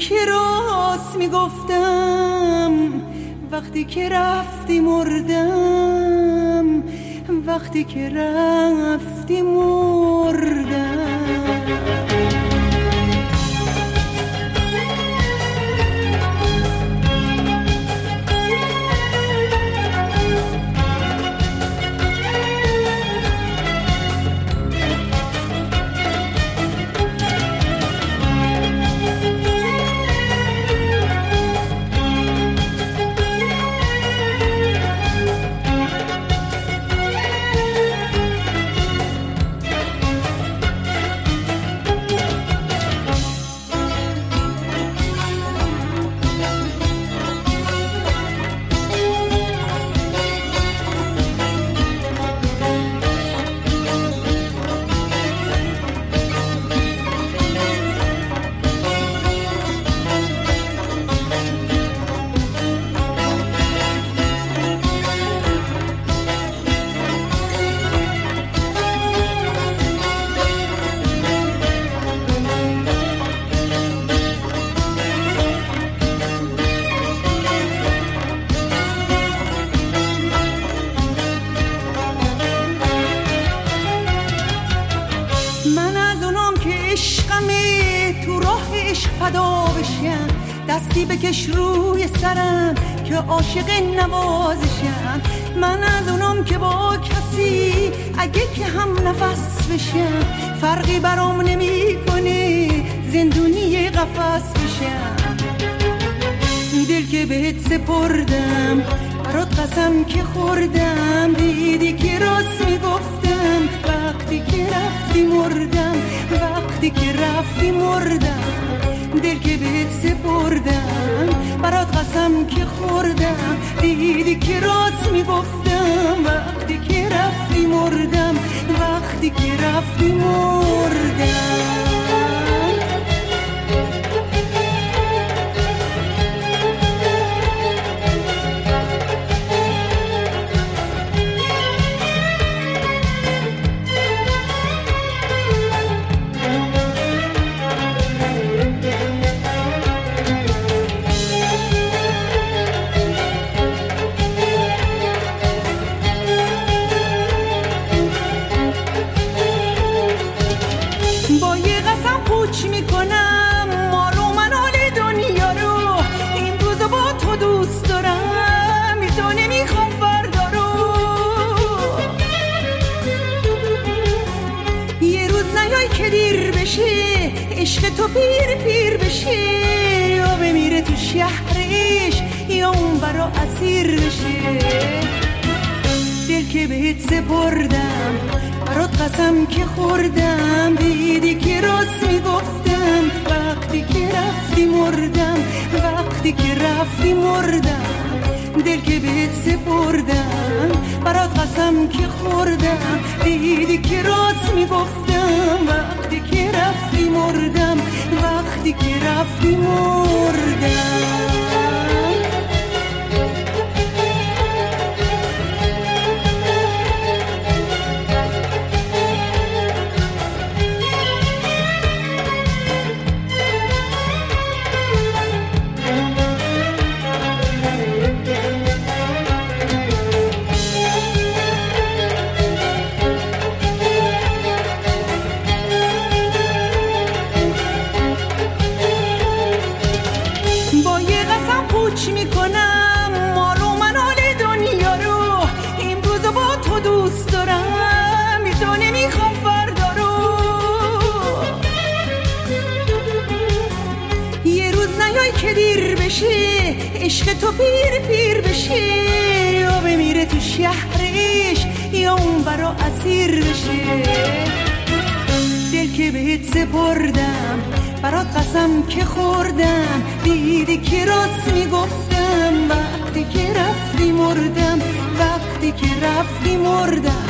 که راست می‌گفتم وقتی که رفتی مردم وقتی که رفتی مردم. بشم فرقی برام نمی‌کنه. زندونی قفس بشم دل که بهت سپردم برات قسم که خوردم. دیدی که راست می‌گفتم وقتی که رفتی مردم. وقتی که رفتی مردم. دل که بهت سپردم برات قسم که خوردم. دیدی که راست می‌گفتم وقتی که رفتی مردم وقتی که رفتی مردم تو پیر پیر بشه یا بمیره تو شهرش یا اون برا اسیر بشه دل که بهت سپردم برات قسم که خوردم. دیدی که راست می‌گفتم وقتی که رفتی مردم وقتی که رفتی مردم. دل که بهت سپردم برات قسم که خوردم. دیدی که راست می‌گفتم وقتی که رفتی مردم وقتی که رفتی مردم. عشق تو پیر پیر بشه یا بمیره تو شهرش یا اون برا اسیر بشه دل که بهت سپردم برات قسم که خوردم. دیدی که راست می‌گفتم وقتی که رفتی مردم وقتی که رفتی مردم.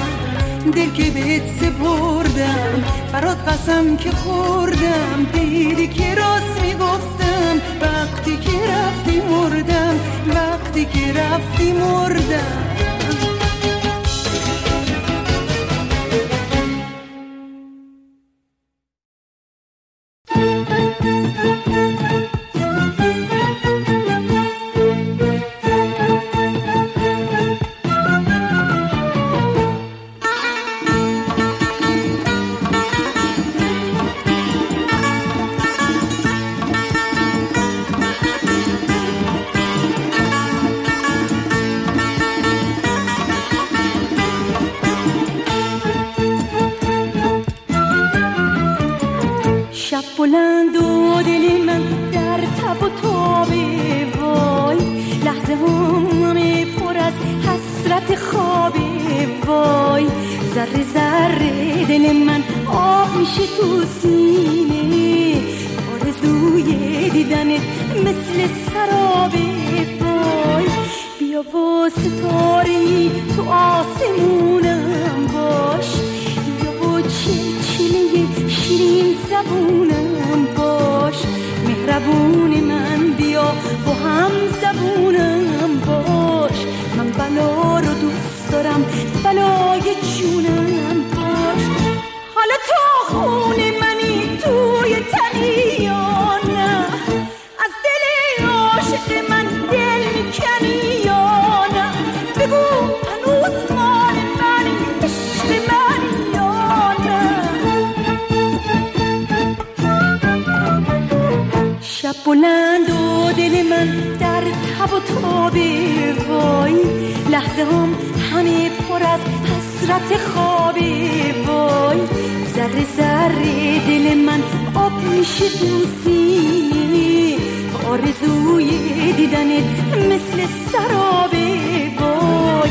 دل که بهت سپردم برات قسم که خوردم. دیدی که راست می‌گفتم وقتی که رفتی مردم وقتی که رفتی مردم. ستاری تو آسمونم باش. یا چلچله شیرین زبونم باش. مهربون من بیا با هم زبونم باش. من بلا رو دوست دارم بلای جونم. دل من در تب و تابه وای. لحظه هم همه پر از حسرت خوابی وای. ذره ذره دل من آب میشه دوستی آرزوی دیدنت مثل سرابی وای.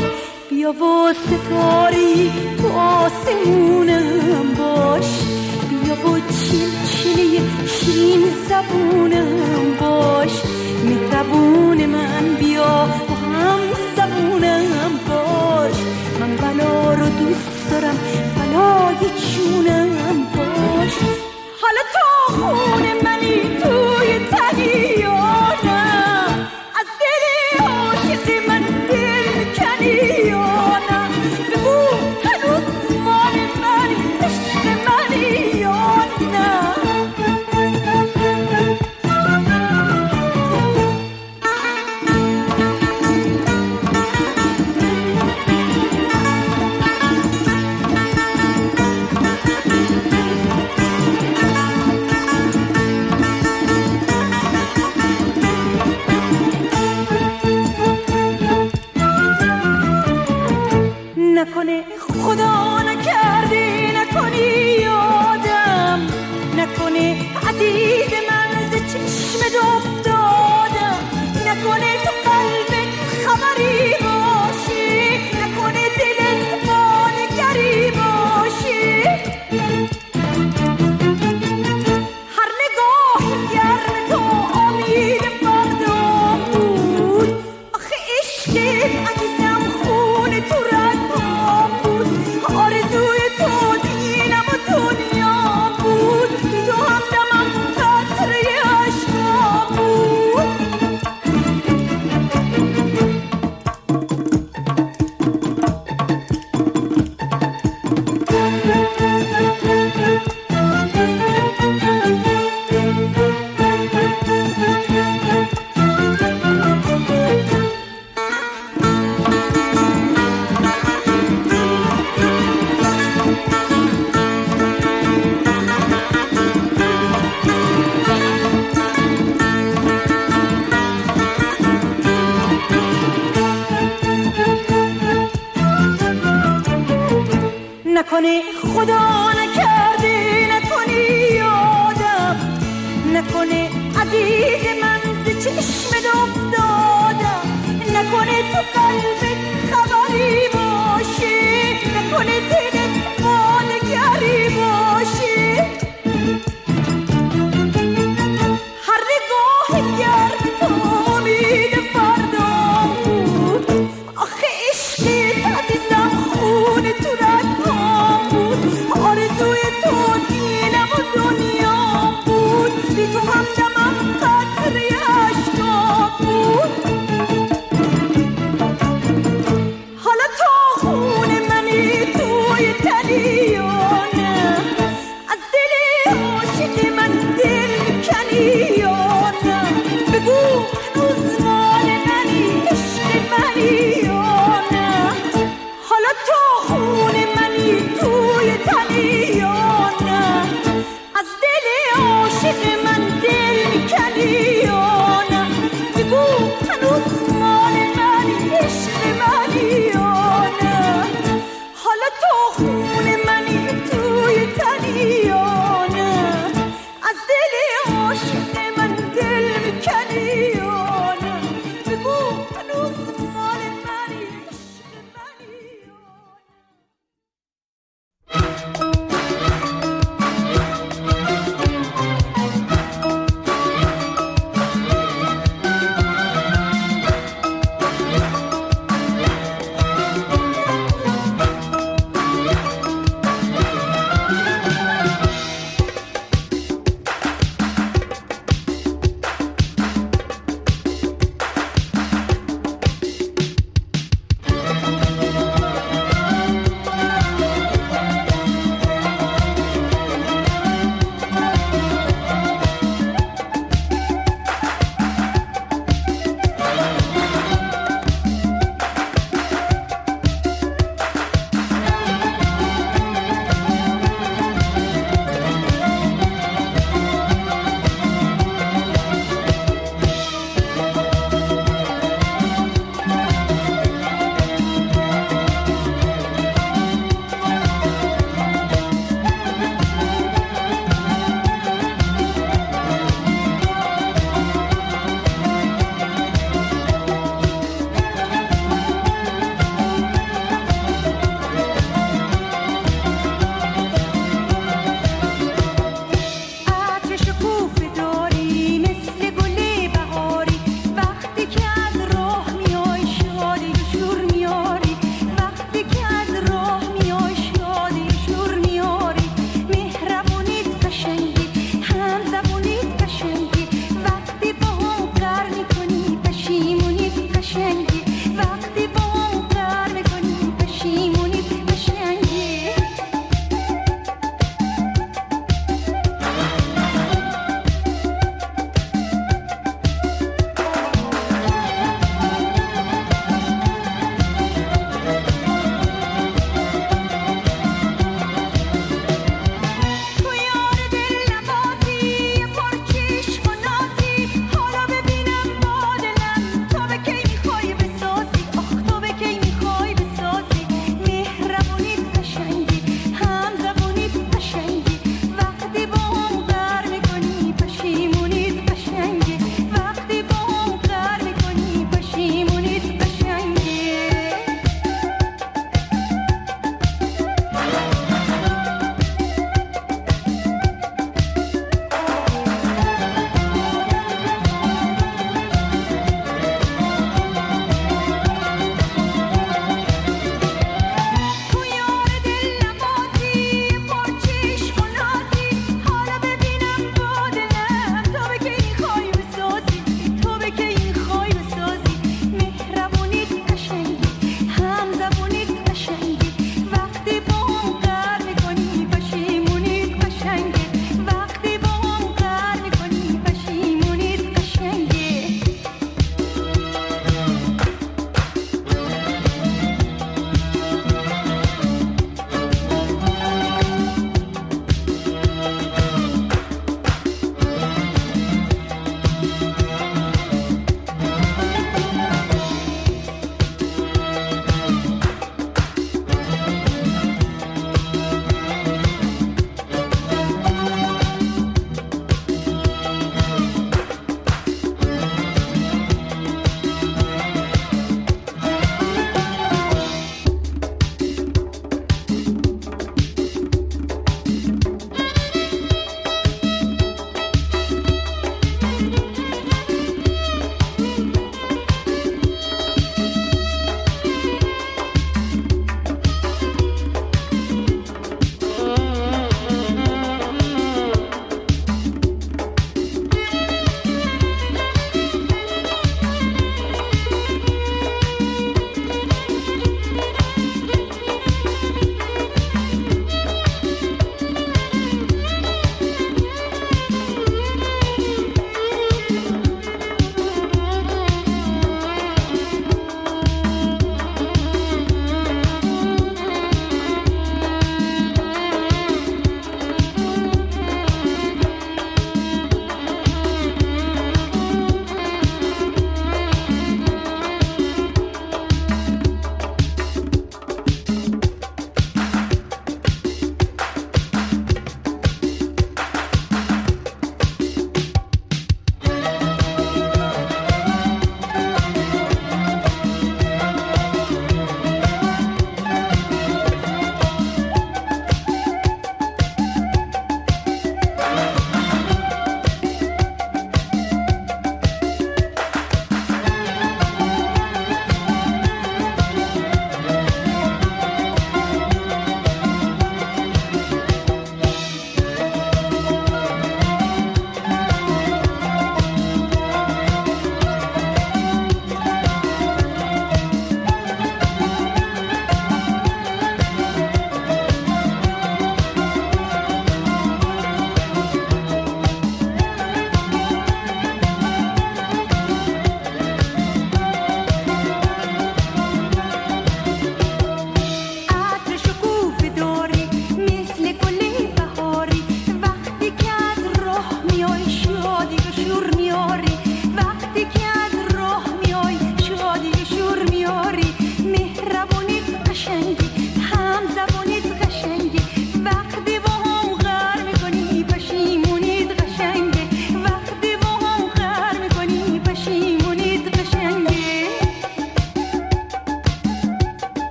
بیا و ستاری تو آسمونم باش. بیا و چین چینه شین زبونم باش. مهربون من بیا و هم زبونم باش. من بلا رو دوست دارم بلای چونم.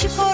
she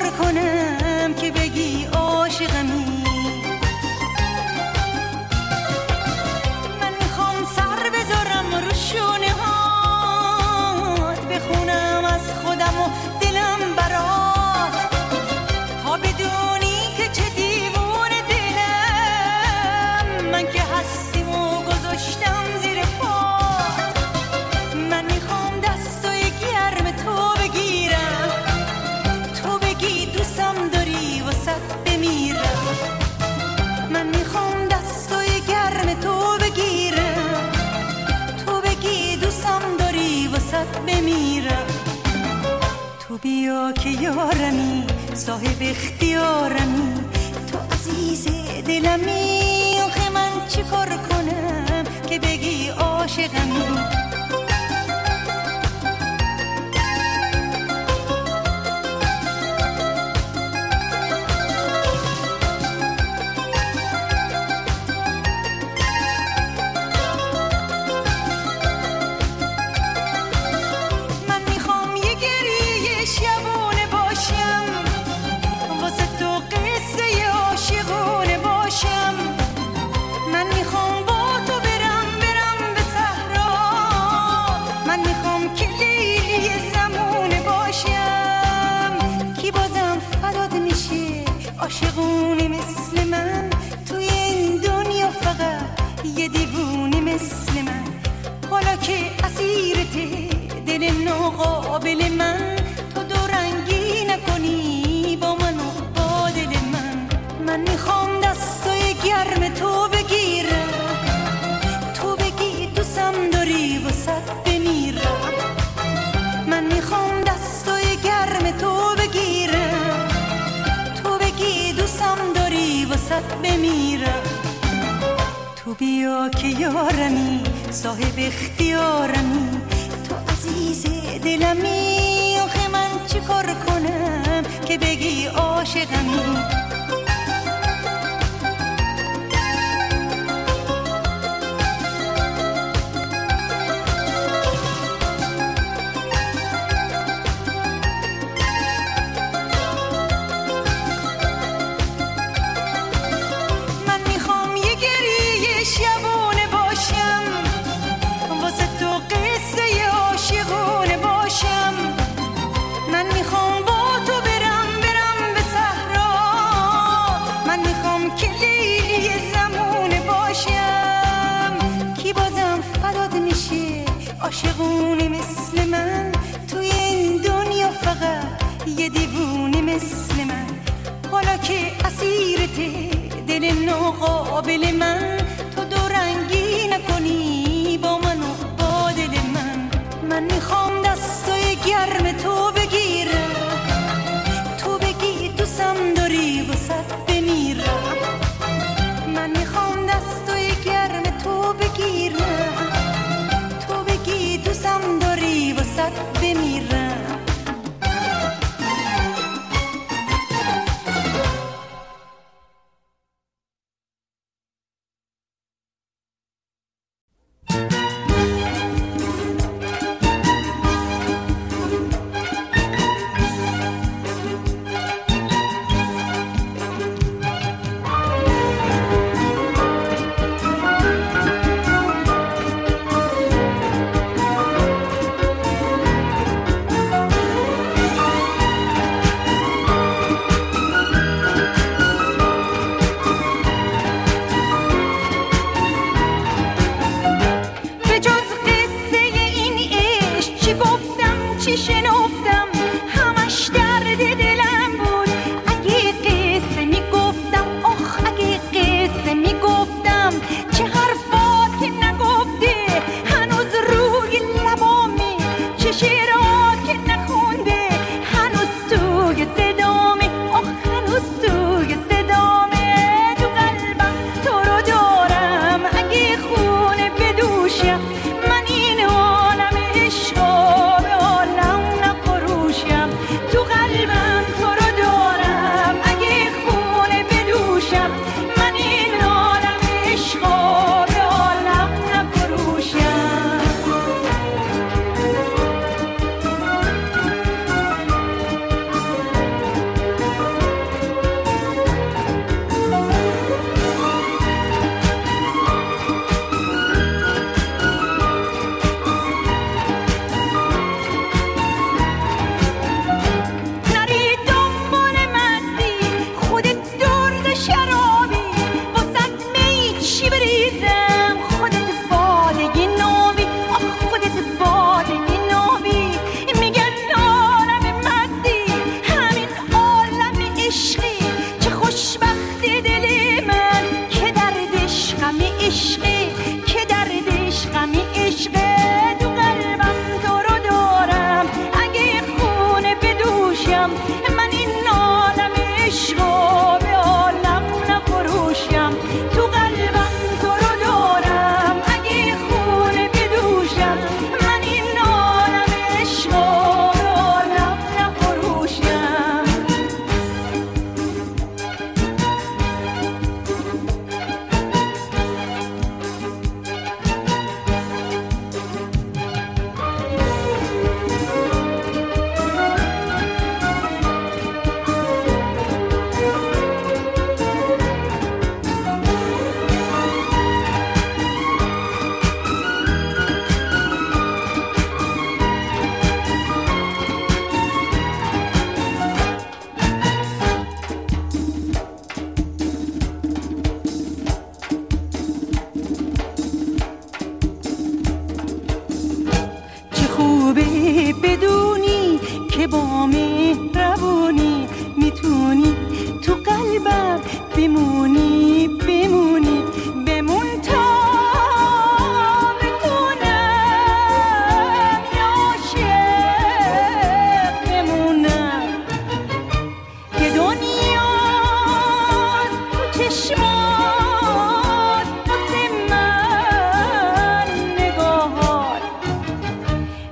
شاد واسه من نگاهات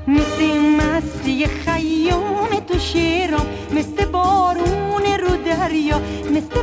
مثل مستی خیام تو شیرام مثل بارون رو دریا مثل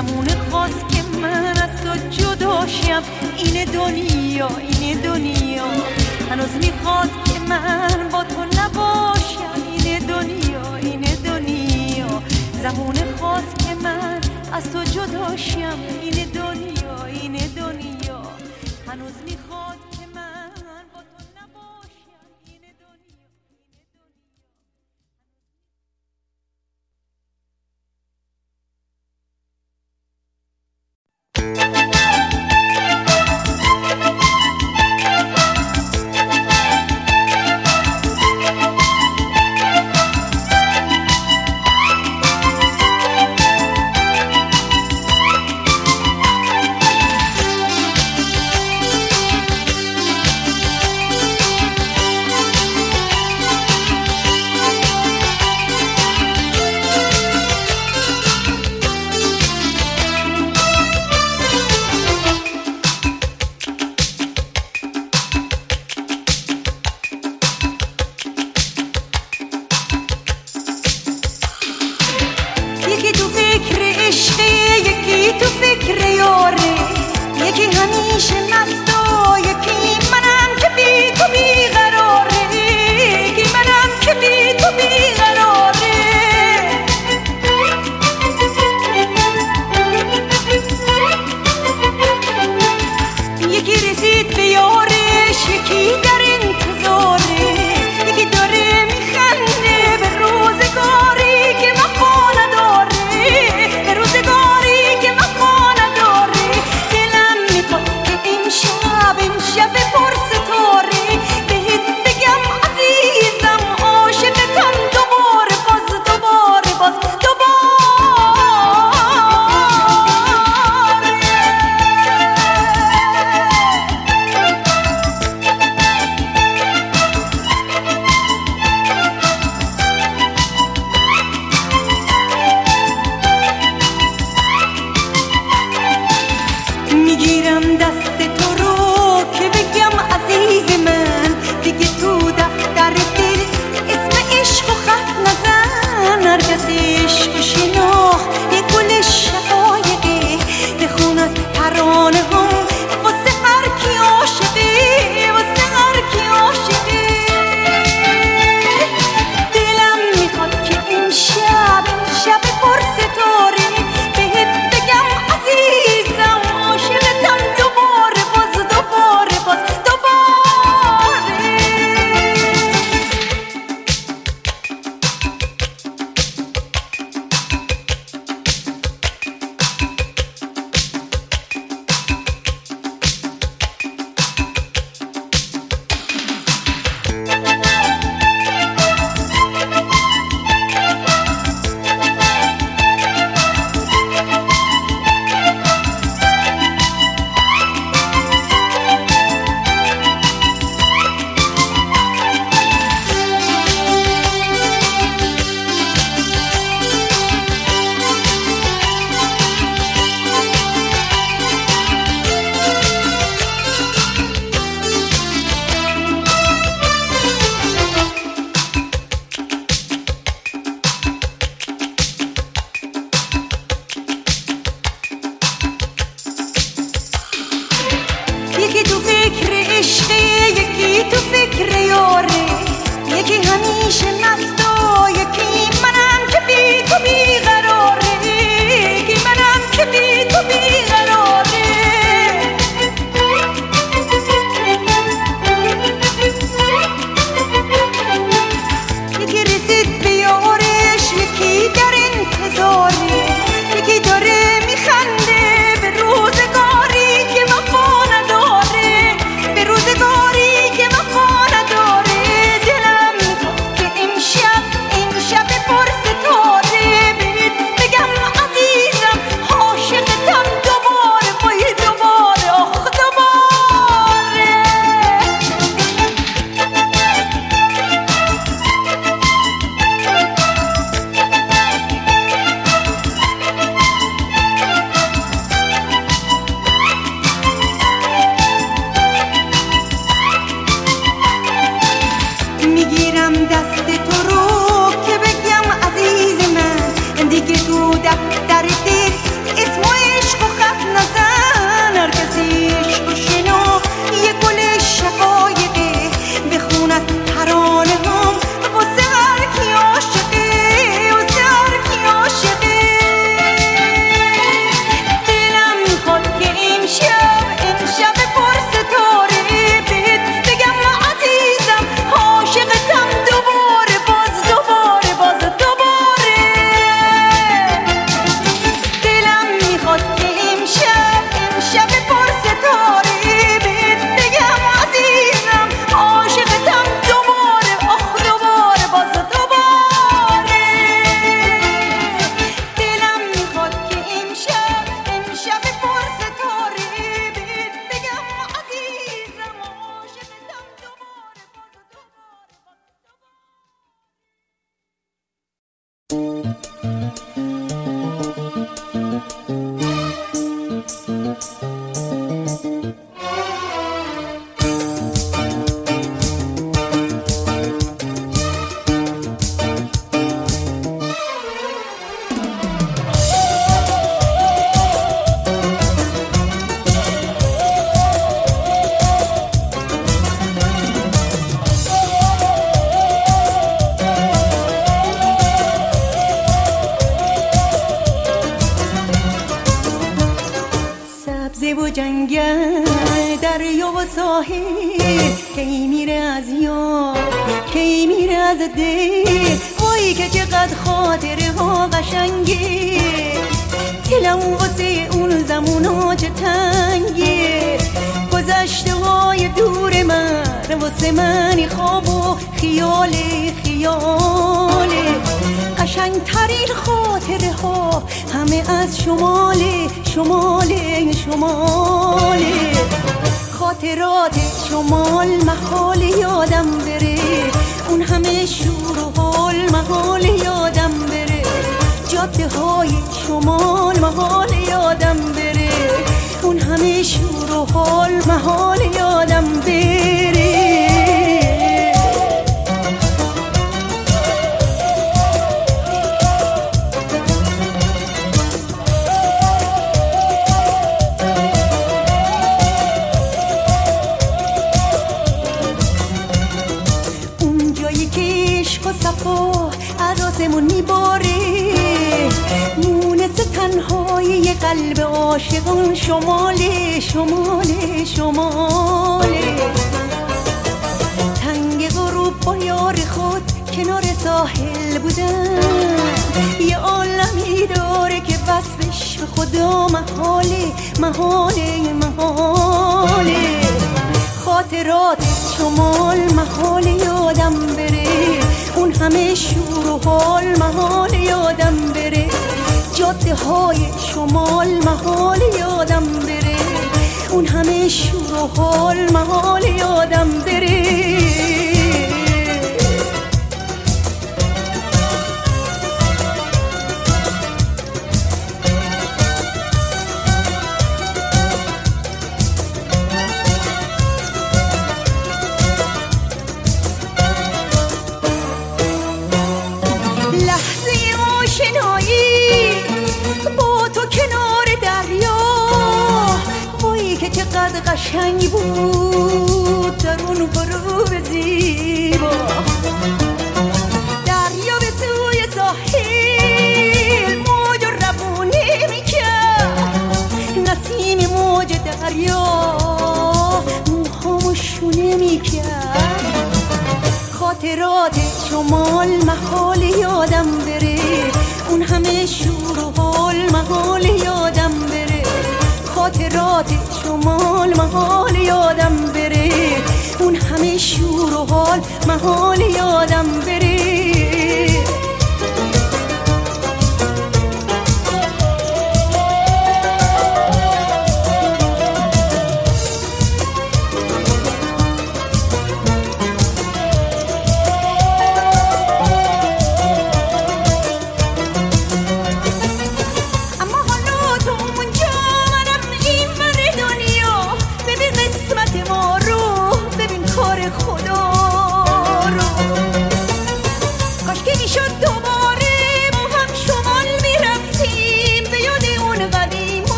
زمون خواست که من از تو جداشم این دنیا این دنیا. هنوز می‌خواد که من با تو نباشم. این دنیا این دنیا. زمون خواست که من از تو جداشم این دنیا این دنیا. هنوز می‌خواد یکی تو فکر یاره؟ یکی همیشه مستا یکی منم که بی تو بیقراره یکی منم که بی تو بیقراره زمنی خواب و خیال خیال. قشنگترین خاطره ها همه از شمال شمال شمال. خاطرات شمال محال یادم بره. اون همه شور و حال محال یادم بره. جاده های شمال محال یادم بره. اون همه شور و حال محال یادم بره. عشق و صفا عراسمون میباره مونس تنهای قلب عاشقون شماله شماله شماله تنگ غروب با یار خود کنار ساحل بودن. یه عالمی داره که وصفش به خدا محاله محاله محاله خاطرات شمال محال یادم بره. اون همه شور و حال محال یادم بره. جاده های شمال محال یادم بره. اون همه شور و حال محال یادم بره. رنگ بود در اون غروب زیبا دریا به سوی ساحل موج ربونی می‌کرد نسیم موج دریا موهامو شونه می‌کرد خاطرات شمال محال یادم محال یادم بره. اون همه شور و حال محال یادم بره.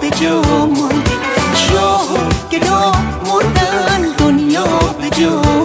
به جا مانده شاه که مردن دنیا به جا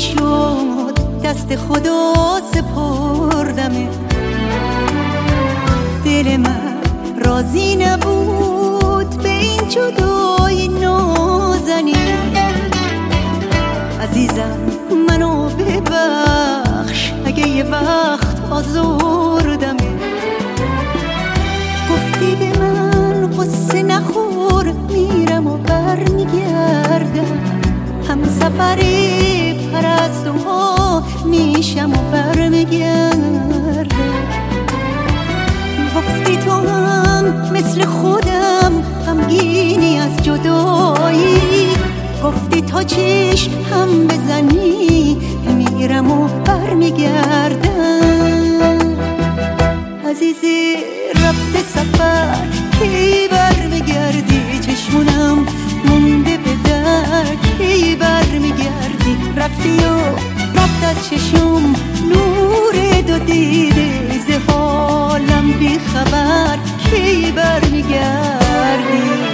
که شد دست خدا سپردمه. دل من راضی نبود به این جدای نازنی عزیزم منو ببخش اگه یه وقت آزار میشم و برمیگردم. وقتی تو هم مثل خودم غمگینی از جدایی گفتی تا چش هم بزنی میرم و برمیگردم. عزیزی رفت سفر کی برمیگردی؟ چشمونم مونده به در کی برمیگردی؟ رفتی و چشم نور دو دیده ز حالم بیخبر کی برمیگردی؟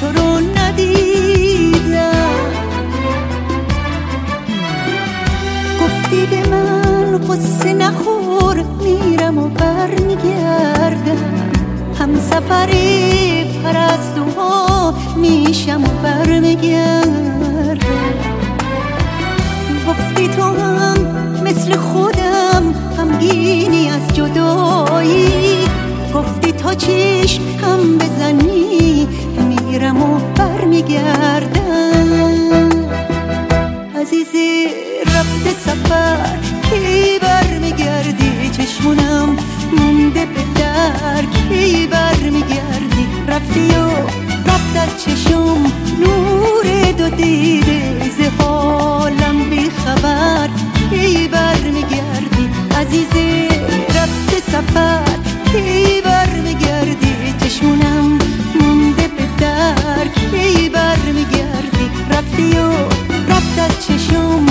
تو رو ندیدم. گفتی به من قصه نخور میرم و بر میگردم هم سفر پرستوها میشم و بر میگردم گفتی تو هم مثل خودم غمگینی از جدایی. گفتی تا چشم هم بزنی. فکرم و برمیگردم عزیزی رفت سفر کی برمیگردی چشمونم مونده به در کی برمیگردی رفتی و رفت از چشم نور دو دیده زهالم حالم بیخبر کی برمیگردی عزیزی رفت سفر کی برمیگردی چشمونم رفتی و رفت از چشم